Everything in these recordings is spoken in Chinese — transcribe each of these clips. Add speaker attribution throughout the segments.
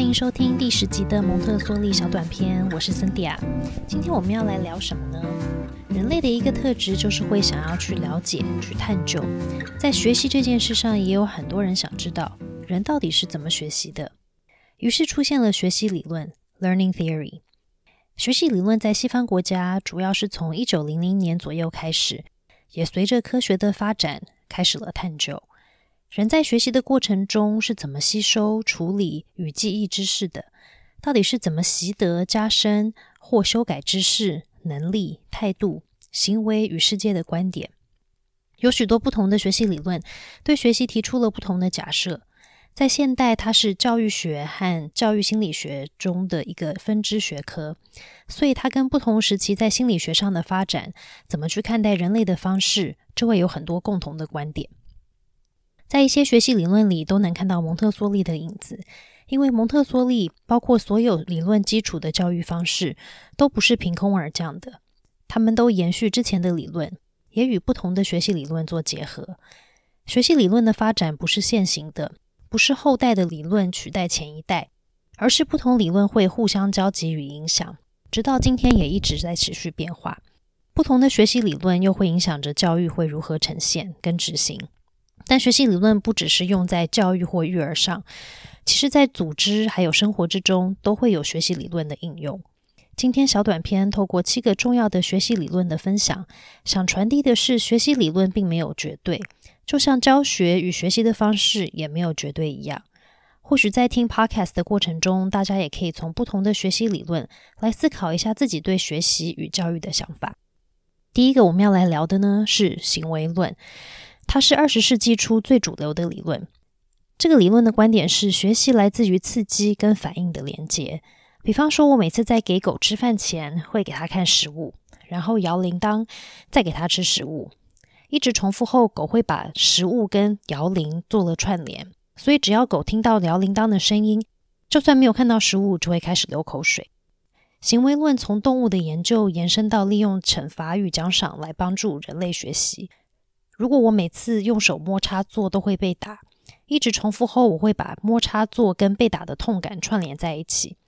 Speaker 1: 欢迎收听第十集的蒙特梭利小短片，我是森迪亚。今天我们要来聊什么呢？人类的一个特质就是会想要去了解、去探究。在学习这件事上，也有很多人想知道人到底是怎么学习的。于是出现了学习理论 （Learning Theory）。学习理论在西方国家主要是从一九零零年左右开始，也随着科学的发展开始了探究。人在学习的过程中是怎么吸收、处理与记忆知识的？到底是怎么习得、加深或修改知识、能力、态度、行为与世界的观点？有许多不同的学习理论，对学习提出了不同的假设。在现代，它是教育学和教育心理学中的一个分支学科，所以它跟不同时期在心理学上的发展，怎么去看待人类的方式，就会有很多共同的观点。在一些学习理论里都能看到蒙特梭利的影子，因为蒙特梭利包括所有理论基础的教育方式都不是凭空而降的，他们都延续之前的理论，也与不同的学习理论做结合。学习理论的发展不是现行的，不是后代的理论取代前一代，而是不同理论会互相交集与影响，直到今天也一直在持续变化。不同的学习理论又会影响着教育会如何呈现跟执行。但学习理论不只是用在教育或育儿上，其实在组织还有生活之中都会有学习理论的应用。今天小短片透过七个重要的学习理论的分享，想传递的是学习理论并没有绝对，就像教学与学习的方式也没有绝对一样。或许在听 podcast 的过程中，大家也可以从不同的学习理论来思考一下自己对学习与教育的想法。第一个我们要来聊的呢是行为论。它是二十世纪初最主流的理论。这个理论的观点是，学习来自于刺激跟反应的连接。比方说，我每次在给狗吃饭前，会给它看食物，然后摇铃铛，再给它吃食物。一直重复后，狗会把食物跟摇铃做了串联。所以，只要狗听到摇铃铛的声音，就算没有看到食物，就会开始流口水。行为论从动物的研究延伸到利用惩罚与奖赏来帮助人类学习。如果我每次用手摸插座都会被打，一直重复后，我会把摸插座跟被打的痛感串联在一起。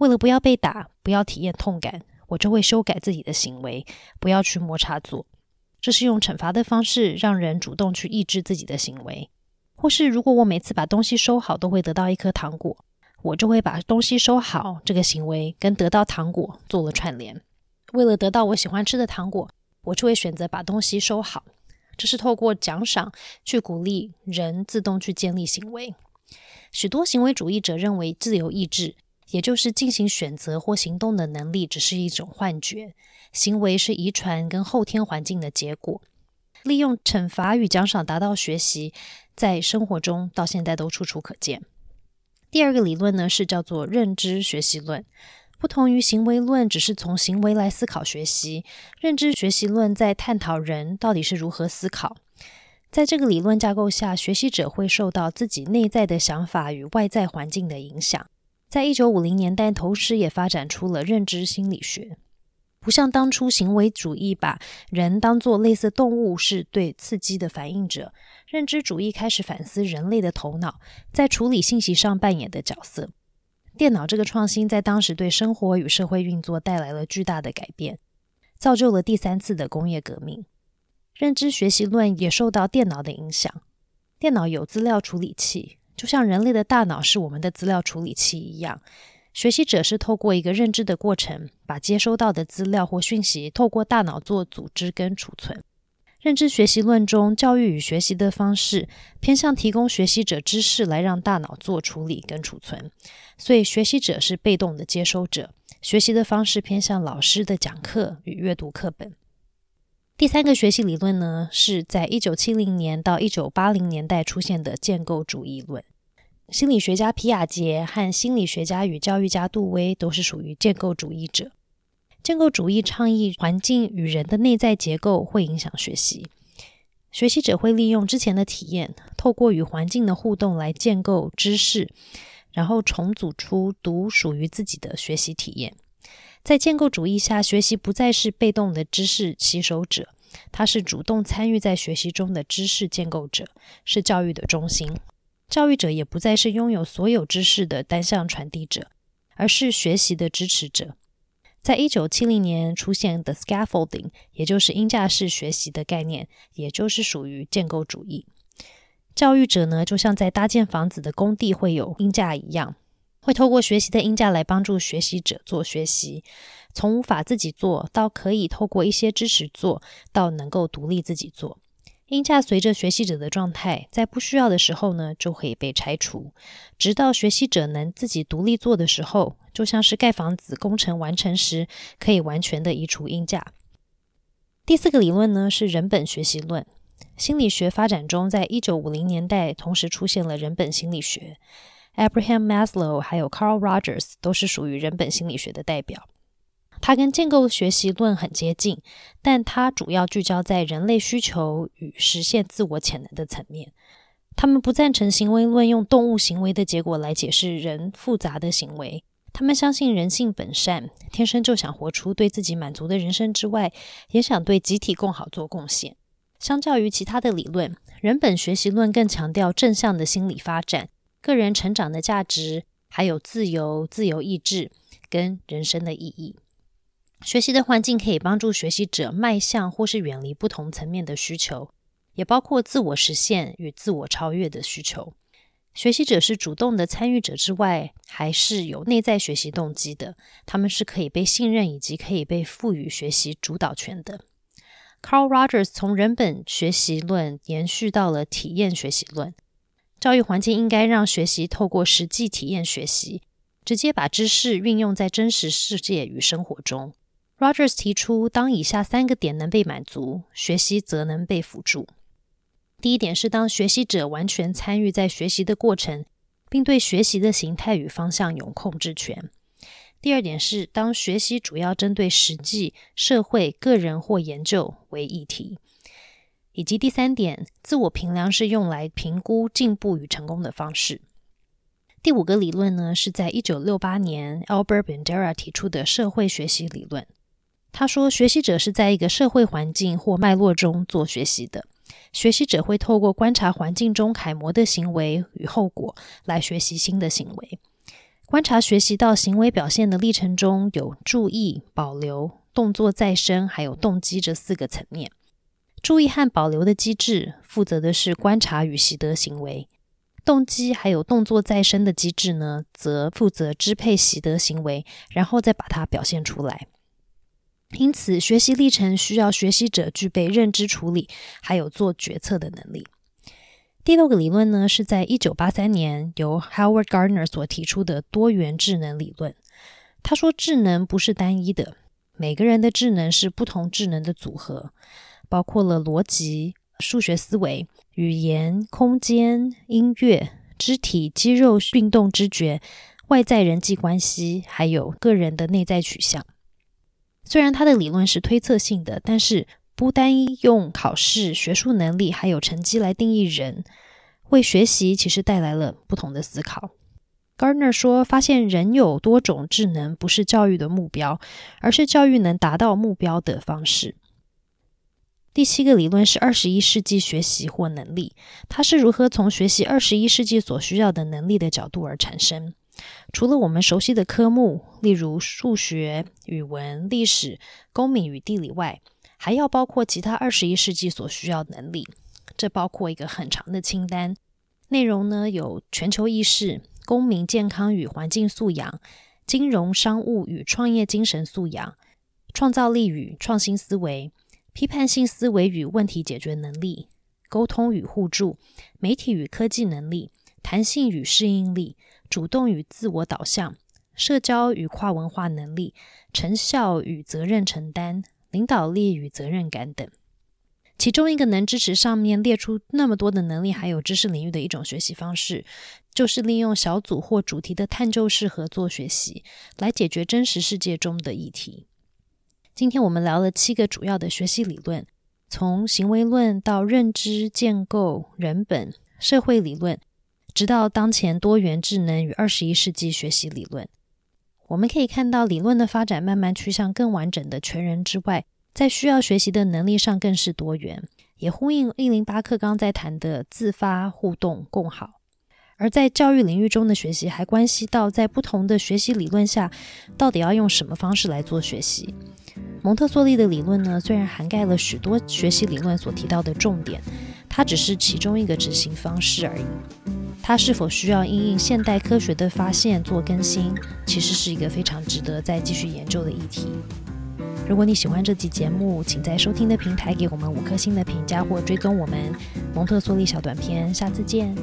Speaker 1: 为了不要被打，不要体验痛感，我就会修改自己的行为，不要去摸插座。这是用惩罚的方式让人主动去抑制自己的行为。或是如果我每次把东西收好都会得到一颗糖果，我就会把东西收好这个行为跟得到糖果做了串联。为了得到我喜欢吃的糖果，我就会选择把东西收好。这是透过奖赏去鼓励人自动去建立行为。许多行为主义者认为，自由意志，也就是进行选择或行动的能力，只是一种幻觉。行为是遗传跟后天环境的结果。利用惩罚与奖赏达到学习，在生活中到现在都处处可见。第二个理论呢，是叫做认知学习论。不同于行为论，只是从行为来思考学习；认知学习论在探讨人到底是如何思考。在这个理论架构下，学习者会受到自己内在的想法与外在环境的影响。在一九五零年代，同时也发展出了认知心理学。不像当初行为主义把人当作类似动物，是对刺激的反应者，认知主义开始反思人类的头脑在处理信息上扮演的角色。电脑这个创新在当时对生活与社会运作带来了巨大的改变，造就了第三次的工业革命。认知学习论也受到电脑的影响。电脑有资料处理器，就像人类的大脑是我们的资料处理器一样。学习者是透过一个认知的过程，把接收到的资料或讯息透过大脑做组织跟储存。认知学习论中，教育与学习的方式偏向提供学习者知识来让大脑做处理跟储存，所以学习者是被动的接收者。学习的方式偏向老师的讲课与阅读课本。第三个学习理论呢，是在一九七零年到一九八零年代出现的建构主义论。心理学家皮亚杰和心理学家与教育家杜威都是属于建构主义者。建构主义倡议，环境与人的内在结构会影响学习。学习者会利用之前的体验，透过与环境的互动来建构知识，然后重组出独属于自己的学习体验。在建构主义下，学习不再是被动的知识吸收者，他是主动参与在学习中的知识建构者，是教育的中心。教育者也不再是拥有所有知识的单向传递者，而是学习的支持者。在一九七零年出现的 scaffolding，也就是鹰架式学习的概念，也就是属于建构主义。教育者呢，就像在搭建房子的工地会有鹰架一样，会透过学习的鹰架来帮助学习者做学习，从无法自己做到可以透过一些支持做到能够独立自己做。鹰架随着学习者的状态，在不需要的时候呢，就可以被拆除，直到学习者能自己独立做的时候，就像是盖房子工程完成时，可以完全的移除鹰架。第四个理论呢，是人本学习论。心理学发展中，在一九五零年代同时出现了人本心理学，Abraham Maslow 还有 Carl Rogers 都是属于人本心理学的代表。它跟建构学习论很接近，但它主要聚焦在人类需求与实现自我潜能的层面。他们不赞成行为论用动物行为的结果来解释人复杂的行为。他们相信人性本善，天生就想活出对自己满足的人生之外，也想对集体更好做贡献。相较于其他的理论，人本学习论更强调正向的心理发展、个人成长的价值，还有自由、自由意志跟人生的意义。学习的环境可以帮助学习者迈向或是远离不同层面的需求，也包括自我实现与自我超越的需求。学习者是主动的参与者之外，还是有内在学习动机的。他们是可以被信任以及可以被赋予学习主导权的。Carl Rogers 从人本学习论延续到了体验学习论，教育环境应该让学习透过实际体验学习，直接把知识运用在真实世界与生活中。Rogers 提出，当以下三个点能被满足，学习则能被辅助。第一点是，当学习者完全参与在学习的过程，并对学习的形态与方向有控制权。第二点是，当学习主要针对实际、社会、个人或研究为议题。以及第三点，自我评量是用来评估进步与成功的方式。第五个理论呢，是在一九六八年 Albert Bandura 提出的社会学习理论。他说，学习者是在一个社会环境或脉络中做学习的。学习者会透过观察环境中楷模的行为与后果来学习新的行为。观察学习到行为表现的历程中有注意、保留、动作再生，还有动机这四个层面。注意和保留的机制负责的是观察与习得行为；动机还有动作再生的机制呢，则负责支配习得行为，然后再把它表现出来。因此，学习历程需要学习者具备认知处理，还有做决策的能力。第六个理论呢，是在一九八三年由 Howard Gardner 所提出的多元智能理论。他说，智能不是单一的，每个人的智能是不同智能的组合，包括了逻辑、数学思维、语言、空间、音乐、肢体、肌肉运动、知觉、外在人际关系，还有个人的内在取向。虽然他的理论是推测性的，但是不单用考试、学术能力还有成绩来定义人，为学习其实带来了不同的思考。Gardner 说，发现人有多种智能不是教育的目标，而是教育能达到目标的方式。第七个理论是二十一世纪学习或能力，它是如何从学习二十一世纪所需要的能力的角度而产生。除了我们熟悉的科目，例如数学、语文、历史、公民与地理外，还要包括其他二十一世纪所需要能力。这包括一个很长的清单，内容呢有全球意识、公民健康与环境素养、金融商务与创业精神素养、创造力与创新思维、批判性思维与问题解决能力、沟通与互助、媒体与科技能力、弹性与适应力。主动与自我导向、社交与跨文化能力、成效与责任承担、领导力与责任感等。其中一个能支持上面列出那么多的能力，还有知识领域的一种学习方式，就是利用小组或主题的探究式合作学习，来解决真实世界中的议题。今天我们聊了七个主要的学习理论，从行为论到认知建构、人本、社会理论。直到当前多元智能与二十一世纪学习理论，我们可以看到理论的发展慢慢趋向更完整的全人之外，在需要学习的能力上更是多元，也呼应一零八课刚在谈的自发互动共好。而在教育领域中的学习，还关系到在不同的学习理论下，到底要用什么方式来做学习。蒙特梭利的理论呢，虽然涵盖了许多学习理论所提到的重点，它只是其中一个执行方式而已。它是否需要因应现代科学的发现做更新，其实是一个非常值得再继续研究的议题。如果你喜欢这期节目，请在收听的平台给我们五颗星的评价，或追踪我们蒙特梭利小短片。下次见。